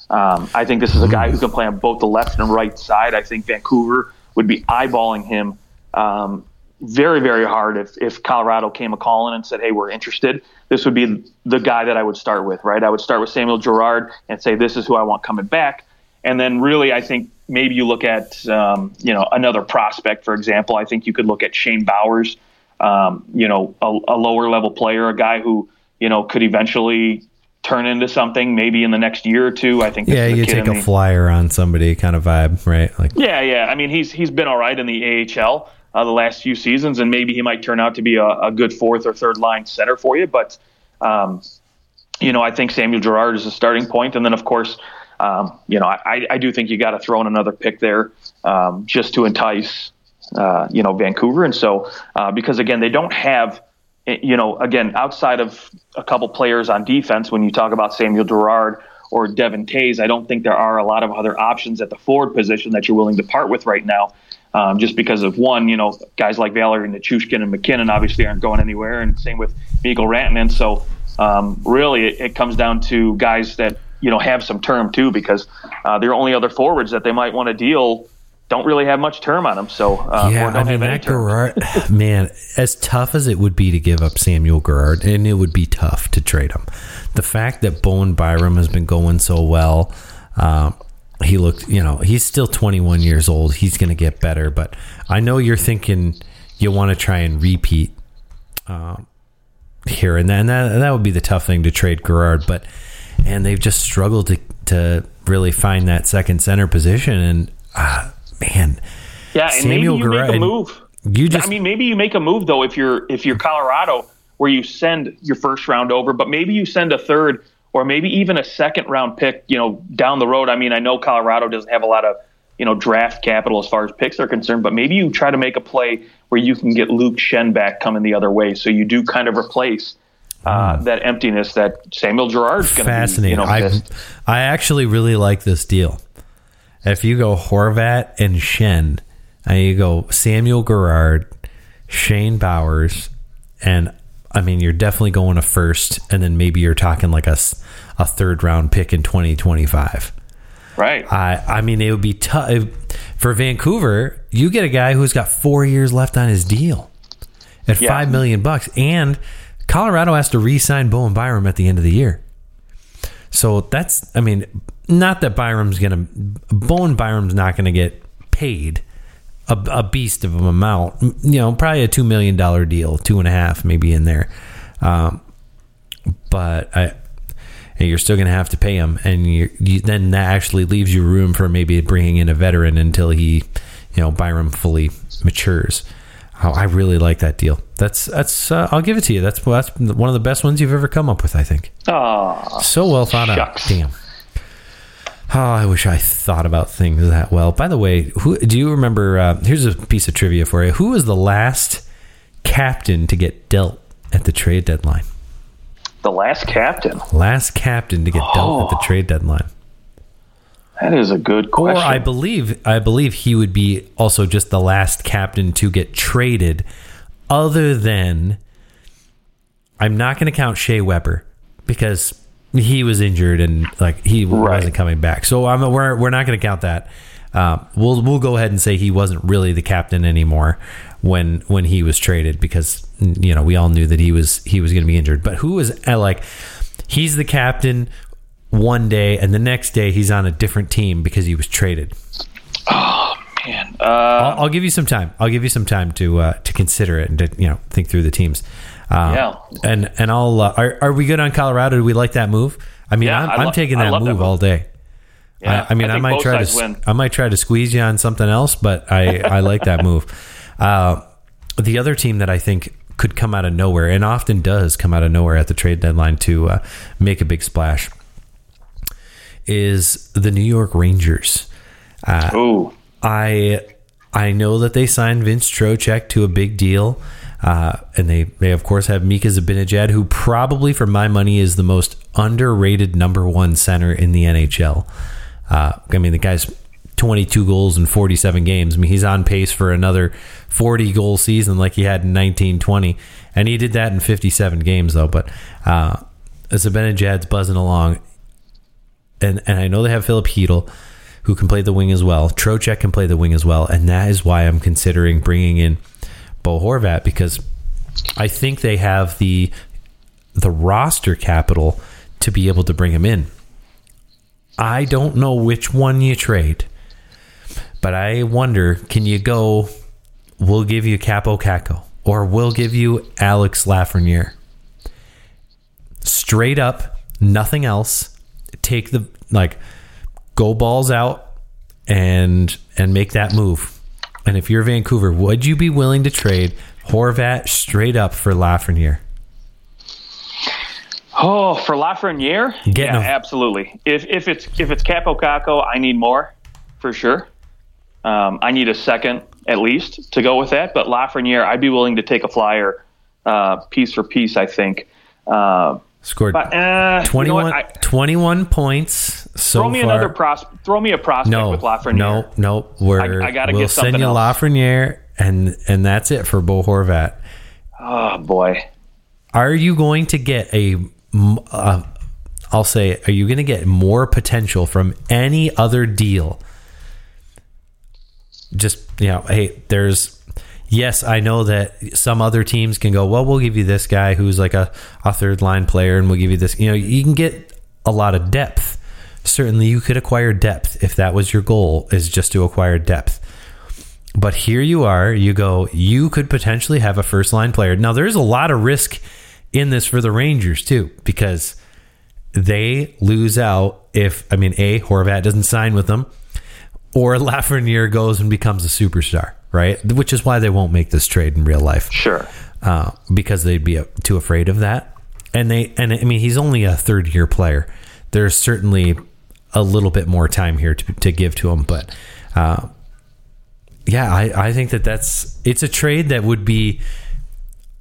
Um, I think this is a guy who can play on both the left and right side. I think Vancouver would be eyeballing him um, very, very hard if, if Colorado came a calling and said, hey, we're interested. This would be the guy that I would start with, right? I would start with Samuel Girard and say, this is who I want coming back. And then really, I think maybe you look at, um, you know, another prospect, for example. I think you could look at Shane Bowers um, you know, a, a, lower level player, a guy who, you know, could eventually turn into something maybe in the next year or two. I think. Yeah, you take a the, flyer on somebody kind of vibe, right? Like. Yeah, yeah. I mean, he's he's been all right in the AHL uh, the last few seasons, and maybe he might turn out to be a, a good fourth or third line center for you. But, um, you know, I think Samuel Girard is a starting point, and then of course. Um, you know, I, I do think you got to throw in another pick there um, just to entice uh, you know, Vancouver. And so, uh, because again, they don't have, you know, again, outside of a couple players on defense, when you talk about Samuel Girard or Devon Toews, I don't think there are a lot of other options at the forward position that you're willing to part with right now. Um, just because of one, you know, guys like Valeri Nichushkin and MacKinnon obviously aren't going anywhere, and same with Mikko Rantanen. So, um, really, it, it, comes down to guys that you know have some term too, because uh, their only other forwards that they might want to deal don't really have much term on them. So uh, yeah, I mean that Girard, man, as tough as it would be to give up Samuel Girard, and it would be tough to trade him. The fact that Bowen Byram has been going so well, um, he looked, you know, he's still 21 years old. He's going to get better, but I know you're thinking you want to try and repeat um, here and then. That that would be the tough thing to trade Girard, but and they've just struggled to to really find that second center position and. Uh, man. Yeah, and Samuel maybe you make a move. You just, I mean, maybe you make a move though if you're if you're Colorado, where you send your first round over, but maybe you send a third or maybe even a second round pick, you know, down the road. I mean, I know Colorado doesn't have a lot of you know draft capital as far as picks are concerned, but maybe you try to make a play where you can get Luke Schenn back coming the other way, so you do kind of replace. Uh, hmm. that emptiness that Samuel Girard's going to fascinating. Be, you know, I I actually really like this deal. If you go Horvat and Schenn, and you go Samuel Girard, Shane Bowers, and I mean, you're definitely going a first, and then maybe you're talking like a, a third round pick in 2025. Right. I I mean, it would be tough for Vancouver. You get a guy who's got four years left on his deal at yeah. five million bucks, and Colorado has to re-sign Bowen Byram at the end of the year. So that's, I mean, not that Byram's gonna, Bowen Byram's not gonna get paid a, a, beast of an amount. You know, probably a two million dollar deal, two and a half maybe in there. Um, but I, you're still going to have to pay him, and you, you, then that actually leaves you room for maybe bringing in a veteran until he, you know, Byram fully matures. Oh, I really like that deal. That's that's. Uh, I'll give it to you. That's that's one of the best ones you've ever come up with. I think. Oh, so well thought shucks. out. Damn. Oh, I wish I thought about things that well. By the way, who do you remember? Uh, here's a piece of trivia for you. Who was the last captain to get dealt at the trade deadline? The last captain. Last captain to get oh. dealt at the oh. trade deadline. That is a good question. Or I believe I believe he would be also just the last captain to get traded, other than I'm not going to count Shea Weber because he was injured and like he right. wasn't coming back. So I'm we're we're not going to count that. Uh, we'll we'll go ahead and say he wasn't really the captain anymore when when he was traded because you know we all knew that he was he was going to be injured. But who was uh, like he's the captain one day, and the next day he's on a different team because he was traded. Oh man, uh, I'll, I'll, give you some time. I'll give you some time to uh, to consider it and to you know think through the teams. Uh, yeah, and and I'll uh, are are we good on Colorado? Do we like that move? I mean, yeah, I'm, I am taking that move, that move, all day. Yeah, I, I mean, I, I might try to win. I might try to squeeze you on something else, but I I like that move. Uh, the other team that I think could come out of nowhere and often does come out of nowhere at the trade deadline to uh, make a big splash is the New York Rangers. Uh, oh, I I know that they signed Vince Trocheck to a big deal, uh, and they they of course have Mika Zibanejad, who probably for my money is the most underrated number one center in the NHL. Uh, I mean, the guy's 22 goals in 47 games. I mean, he's on pace for another 40 goal season like he had in 1920, and he did that in 57 games though. But uh, Zibanejad's buzzing along and and I know they have Filip Chytil, who can play the wing as well. Trocheck can play the wing as well, and that is why I'm considering bringing in Bo Horvat because I think they have the the roster capital to be able to bring him in. I don't know which one you trade, but I wonder can you go, we'll give you Kaapo Kakko, or we'll give you Alex Lafreniere? Straight up, nothing else take the like go balls out and and make that move. And if you're Vancouver, would you be willing to trade Horvat straight up for Lafreniere? Oh, for Lafreniere? Getting yeah, a- absolutely. If if it's if it's Kaapo Kakko, I need more for sure. Um, I need a second at least to go with that. But Lafreniere, I'd be willing to take a flyer uh, piece for piece. I think. Uh, Scored but, uh, 21, you know I, 21 points so throw me far. another pros. Throw me a prospect no, with Lafreniere. No, no, we're I, I gotta we'll get send you else. Lafreniere, and and that's it for Bo Horvat. Oh boy, are you going to get a? Uh, I'll say, are you going to get more potential from any other deal just you know, hey, there's yes, I know that some other teams can go, well, we'll give you this guy who's like a, a third line player, and we'll give you this. You know, you can get a lot of depth. Certainly, you could acquire depth if that was your goal, is just to acquire depth. But here you are, you go, you could potentially have a first line player. Now, there's a lot of risk in this for the Rangers, too, because they lose out if, I mean, A, Horvat doesn't sign with them, or Lafreniere goes and becomes a superstar, right? Which is why they won't make this trade in real life. Sure. Uh, because they'd be uh, too afraid of that. And they, and I mean, he's only a third year player. There's certainly a little bit more time here to, to give to him, but, uh, yeah, I, I think that that's it's a trade that would be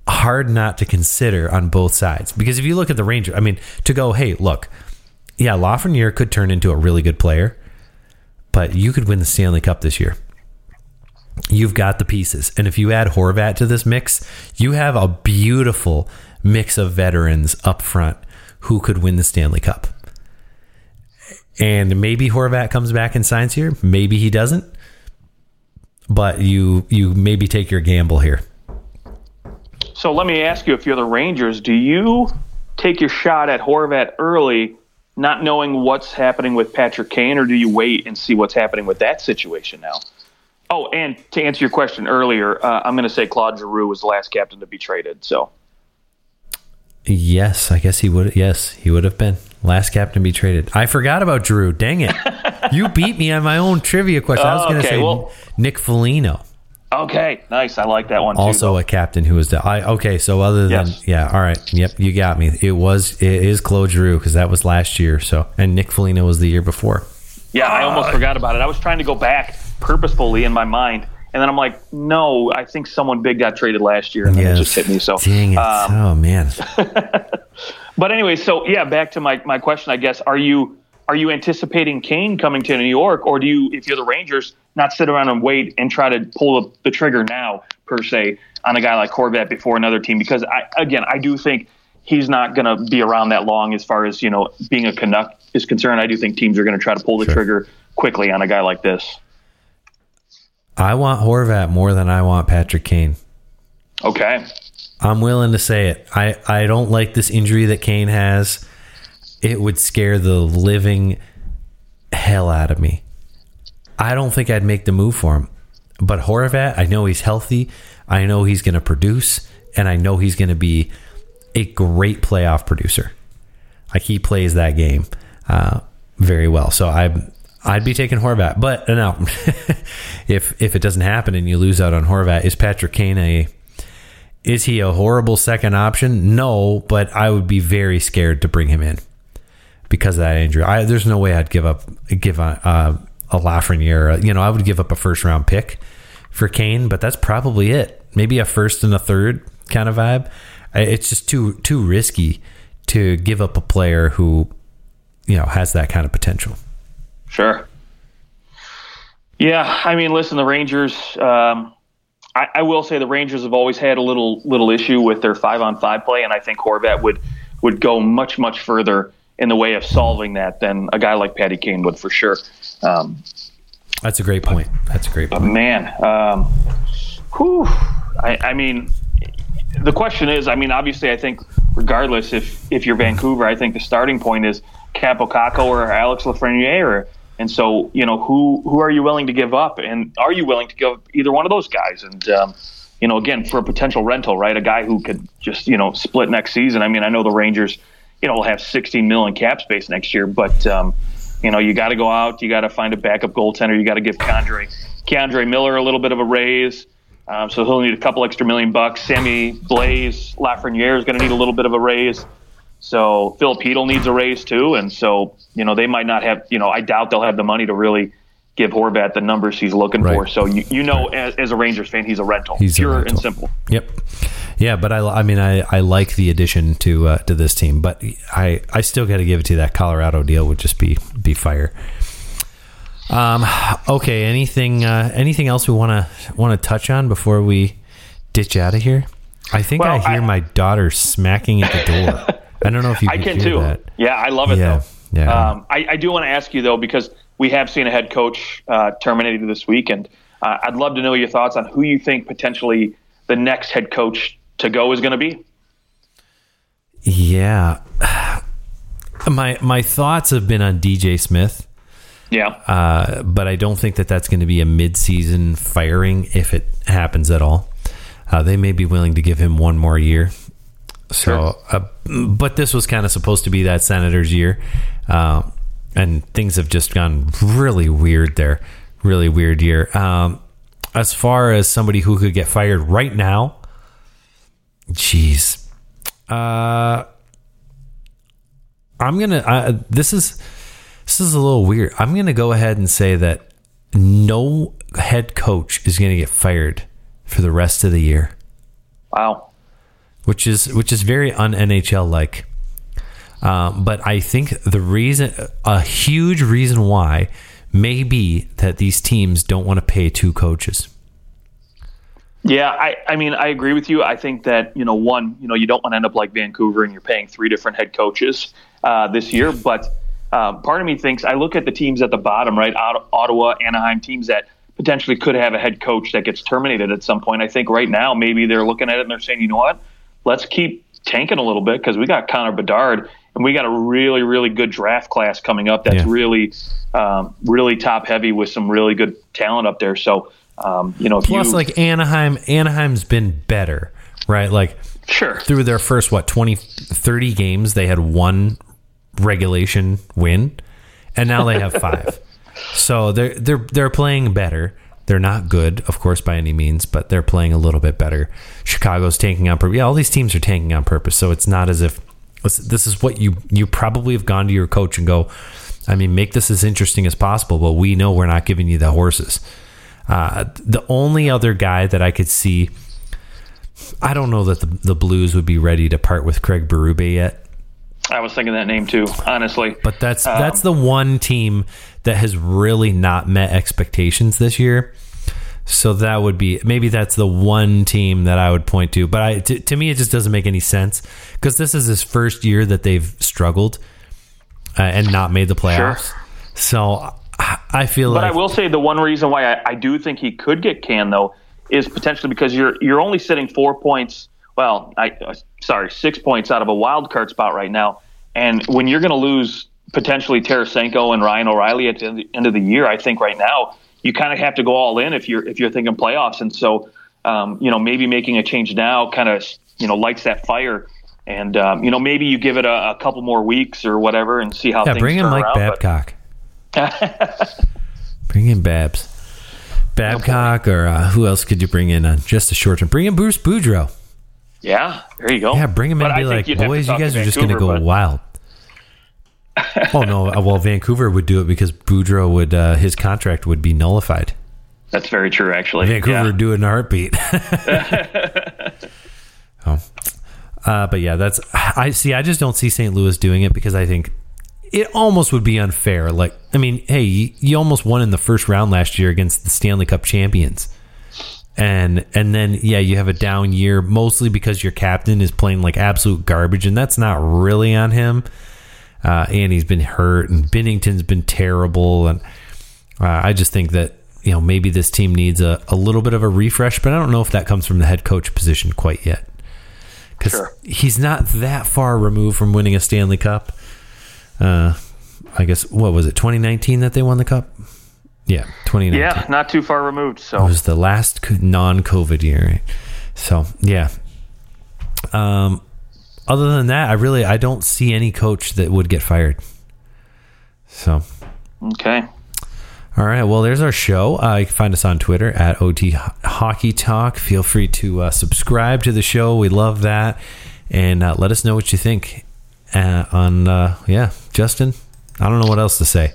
hard not to consider on both sides because if you look at the Ranger, I mean, to go, hey, look, yeah, Lafreniere could turn into a really good player, but you could win the Stanley Cup this year. You've got the pieces, and if you add Horvat to this mix, you have a beautiful mix of veterans up front who could win the Stanley Cup. And maybe Horvat comes back and signs here. Maybe he doesn't but you you maybe take your gamble here. So let me ask you: If you're the Rangers, do you take your shot at Horvat early, not knowing what's happening with Patrick Kane, or do you wait and see what's happening with that situation now? Oh, and to answer your question earlier, uh, I'm going to say Claude Giroux was the last captain to be traded. So, yes, I guess he would. Yes, he would have been last captain to be traded. I forgot about Giroux. Dang it! you beat me on my own trivia question. I was going to Okay, say well- Nick Foligno, okay, nice. I like that one too. also a captain who was. The, I okay. So other than Yes. yeah, all right. Yep, you got me. It was it is Claude Giroux because that was last year. So and Nick Foligno was the year before. Yeah, I almost forgot about it. I was trying to go back purposefully in my mind, and then I'm like, no, I think someone big got traded last year, and then it just hit me. So, dang it. um, oh man. but anyway, so yeah, back to my my question. I guess are you are you anticipating Kane coming to New York, or do you, if you're the Rangers, not sit around and wait and try to pull the, the trigger now per se on a guy like Horvat before another team? Because I again, I do think he's not going to be around that long as far as you know being a Canuck is concerned. I do think teams are going to try to pull the Sure. trigger quickly on a guy like this. I want Horvat more than I want Patrick Kane. Okay. I'm willing to say it. I, I don't like this injury that Kane has. It would scare the living hell out of me. I don't think I'd make the move for him. But Horvat, I know he's healthy. I know he's going to produce, and I know he's going to be a great playoff producer. Like he plays that game uh, very well. So I I'd be taking Horvat. But no, if if it doesn't happen and you lose out on Horvat, is Patrick Kane a is he a horrible second option? No, but I would be very scared to bring him in because of that injury. I, there's no way I'd give up give a, uh, a Lafreniere. You know, I would give up a first round pick for Kane, but that's probably it. Maybe a first and a third kind of vibe. It's just too too risky to give up a player who you know has that kind of potential. Sure. Yeah, I mean, listen, the Rangers. Um, I, I will say the Rangers have always had a little little issue with their five on five play, and I think Horvat would would go much much further in the way of solving that than a guy like Patty Kane would for sure. Um, That's a great point. That's a great point. man, um, whew, I, I mean, the question is, I mean, obviously, I think regardless if if you're Vancouver, I think the starting point is Kaapo Kakko or Alex Lafreniere. And so, you know, who who are you willing to give up, and are you willing to give up either one of those guys? And um, you know, again, for a potential rental, right? A guy who could just you know split next season. I mean, I know the Rangers, you know, will have 16 million cap space next year, but um, you know, you got to go out, you got to find a backup goaltender, you got to give K'Andre K'Andre Miller a little bit of a raise. Um, so he'll need a couple extra million bucks. Sammy Blais Lafreniere is going to need a little bit of a raise. So Phil Petel needs a raise too, and so you know they might not have. You know, I doubt they'll have the money to really give Horvat the numbers he's looking Right. for. So you, you know, as, as a Rangers fan, he's a rental, He's a pure rental. and simple. Yep. Yeah, but I, I mean, I, I like the addition to uh, to this team, but I, I still got to give it to you. that Colorado deal would just be be fire. Um. Okay. Anything uh, anything else we want to want to touch on before we ditch out of here? I think Well, I hear I- my daughter smacking at the door. I don't know if you I can too. that. Yeah, I love it Yeah, though. yeah. Um, I, I do want to ask you though because we have seen a head coach uh, terminated this week, and uh, I'd love to know your thoughts on who you think potentially the next head coach to go is going to be. Yeah, my my thoughts have been on DJ Smith. Yeah, uh, but I don't think that that's going to be a mid-season firing if it happens at all. Uh, they may be willing to give him one more year. So, sure. uh, but this was kind of supposed to be that Senators year, uh, and things have just gone really weird there. Really weird year. Um, as far as somebody who could get fired right now, jeez, uh, I'm gonna. Uh, this is this is a little weird. I'm gonna go ahead and say that no head coach is gonna get fired for the rest of the year. Wow. Which is which is very un NHL like. Um, but I think the reason, a huge reason why, may be that these teams don't want to pay two coaches. Yeah, I, I mean, I agree with you. I think that, you know, one, you know, you don't want to end up like Vancouver and you're paying three different head coaches uh, this year. But uh, part of me thinks I look at the teams at the bottom, right? Ottawa, Anaheim, teams that potentially could have a head coach that gets terminated at some point. I think right now maybe they're looking at it and they're saying, you know what, let's keep tanking a little bit because we got Connor Bedard and we got a really really good draft class coming up that's yeah. really um, really top heavy with some really good talent up there. So um, you know, plus you, like Anaheim, Anaheim's been better, right? Like sure through their first what 20 30 games they had one regulation win and now they have five so they're they're they're playing better. They're not good, of course, by any means, but they're playing a little bit better. Chicago's tanking on purpose. Yeah, all these teams are tanking on purpose. So it's not as if this is what you you probably have gone to your coach and go, I mean, make this as interesting as possible, but we know we're not giving you the horses. Uh, the only other guy that I could see, I don't know that the, the Blues would be ready to part with Craig Berube yet. I was thinking that name too, honestly. But that's um, that's the one team that has really not met expectations this year. So that would be maybe that's the one team that I would point to. But I, to, to me, it just doesn't make any sense because this is his first year that they've struggled uh, and not made the playoffs. Sure. So I feel but like. But I will say the one reason why I, I do think he could get canned though is potentially because you're you're only sitting four points. Well, I uh, sorry, six points out of a wild card spot right now. And when you're going to lose potentially Tarasenko and Ryan O'Reilly at the end of the year, I think right now you kind of have to go all in if you're if you're thinking playoffs. And so, um, you know, maybe making a change now kind of you know lights that fire. And um, you know, maybe you give it a, a, couple more weeks or whatever, and see how. Things. Yeah, bring in Mike around, Babcock. bring in Babs, Babcock, or uh, who else could you bring in on just a short term? Bring in Bruce Boudreau. Yeah, there you go. Yeah, bring him in and be like, boys, you guys are just going to go wild oh no! Uh, well, Vancouver would do it because Boudreau would uh, his contract would be nullified. That's very true, actually. Vancouver yeah. would do it in a heartbeat. oh. Uh, but yeah, that's I see. I just don't see St. Louis doing it because I think it almost would be unfair. Like, I mean, hey, you, you almost won in the first round last year against the Stanley Cup champions and and then yeah you have a down year mostly because your captain is playing like absolute garbage and that's not really on him uh, and he's been hurt, and Binnington's been terrible, and uh, I just think that you know maybe this team needs a, a little bit of a refresh, but I don't know if that comes from the head coach position quite yet because sure. he's not that far removed from winning a Stanley Cup. Uh, I guess what was it 2019 that they won the cup? Yeah, 2019. Yeah, not too far removed. So it was the last non-COVID year. So yeah, um, other than that, I really I don't see any coach that would get fired. So, okay. All right. Well, there's our show. Uh, you can find us on Twitter at OT Hockey Talk. Feel free to uh, subscribe to the show. We love that, and uh, let us know what you think. Uh, on uh, yeah, Justin. I don't know what else to say,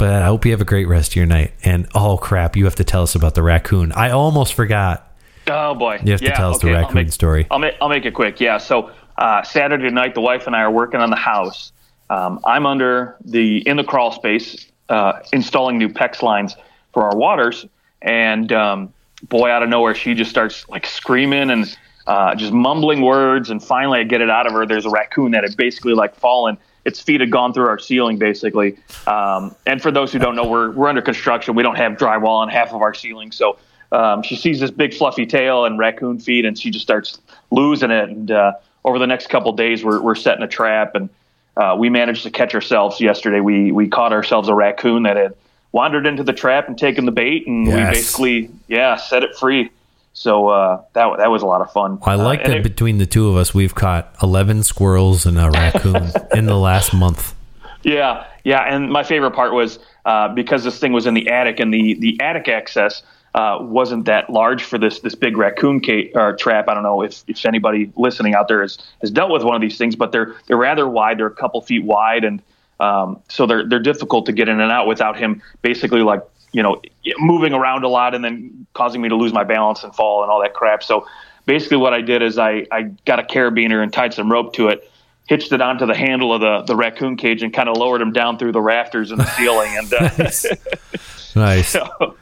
but I hope you have a great rest of your night. And oh crap, you have to tell us about the raccoon. I almost forgot. Oh boy, you have to tell us okay. the raccoon I'll make, story. I'll make I'll make it quick. Yeah. So uh, Saturday night, the wife and I are working on the house. Um, I'm under the in the crawl space uh, installing new PEX lines for our waters, and um, boy, out of nowhere, she just starts like screaming and uh, just mumbling words. And finally, I get it out of her. There's a raccoon that had basically like fallen its feet had gone through our ceiling basically. Um, and for those who don't know, we're we're under construction. We don't have drywall on half of our ceiling, so um, she sees this big fluffy tail and raccoon feet, and she just starts losing it. And uh, over the next couple days, we're we're setting a trap, and uh, we managed to catch ourselves yesterday. We we caught ourselves a raccoon that had wandered into the trap and taken the bait, and Yes. we basically yeah set it free. So uh, that that was a lot of fun. I like uh, that it- between the two of us, we've caught 11 squirrels and a raccoon in the last month. Yeah, yeah, and my favorite part was uh, because this thing was in the attic, and the the attic access uh, wasn't that large for this this big raccoon ca- or trap. I don't know if, if anybody listening out there has, has dealt with one of these things, but they're they're rather wide. They're a couple feet wide, and um, so they're they're difficult to get in and out without him basically like you know moving around a lot and then causing me to lose my balance and fall and all that crap. So basically, what I did is I I got a carabiner and tied some rope to it hitched it onto the handle of the, the raccoon cage and kind of lowered him down through the rafters in the ceiling. And uh, Nice. so,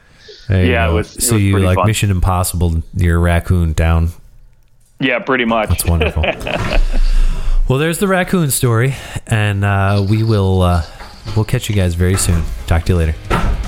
There you Yeah, it was- it so was you like fun. Mission Impossible, your raccoon down. yeah, pretty much. That's wonderful. well, there's the raccoon story, and uh, we will uh, we'll catch you guys very soon. Talk to you later.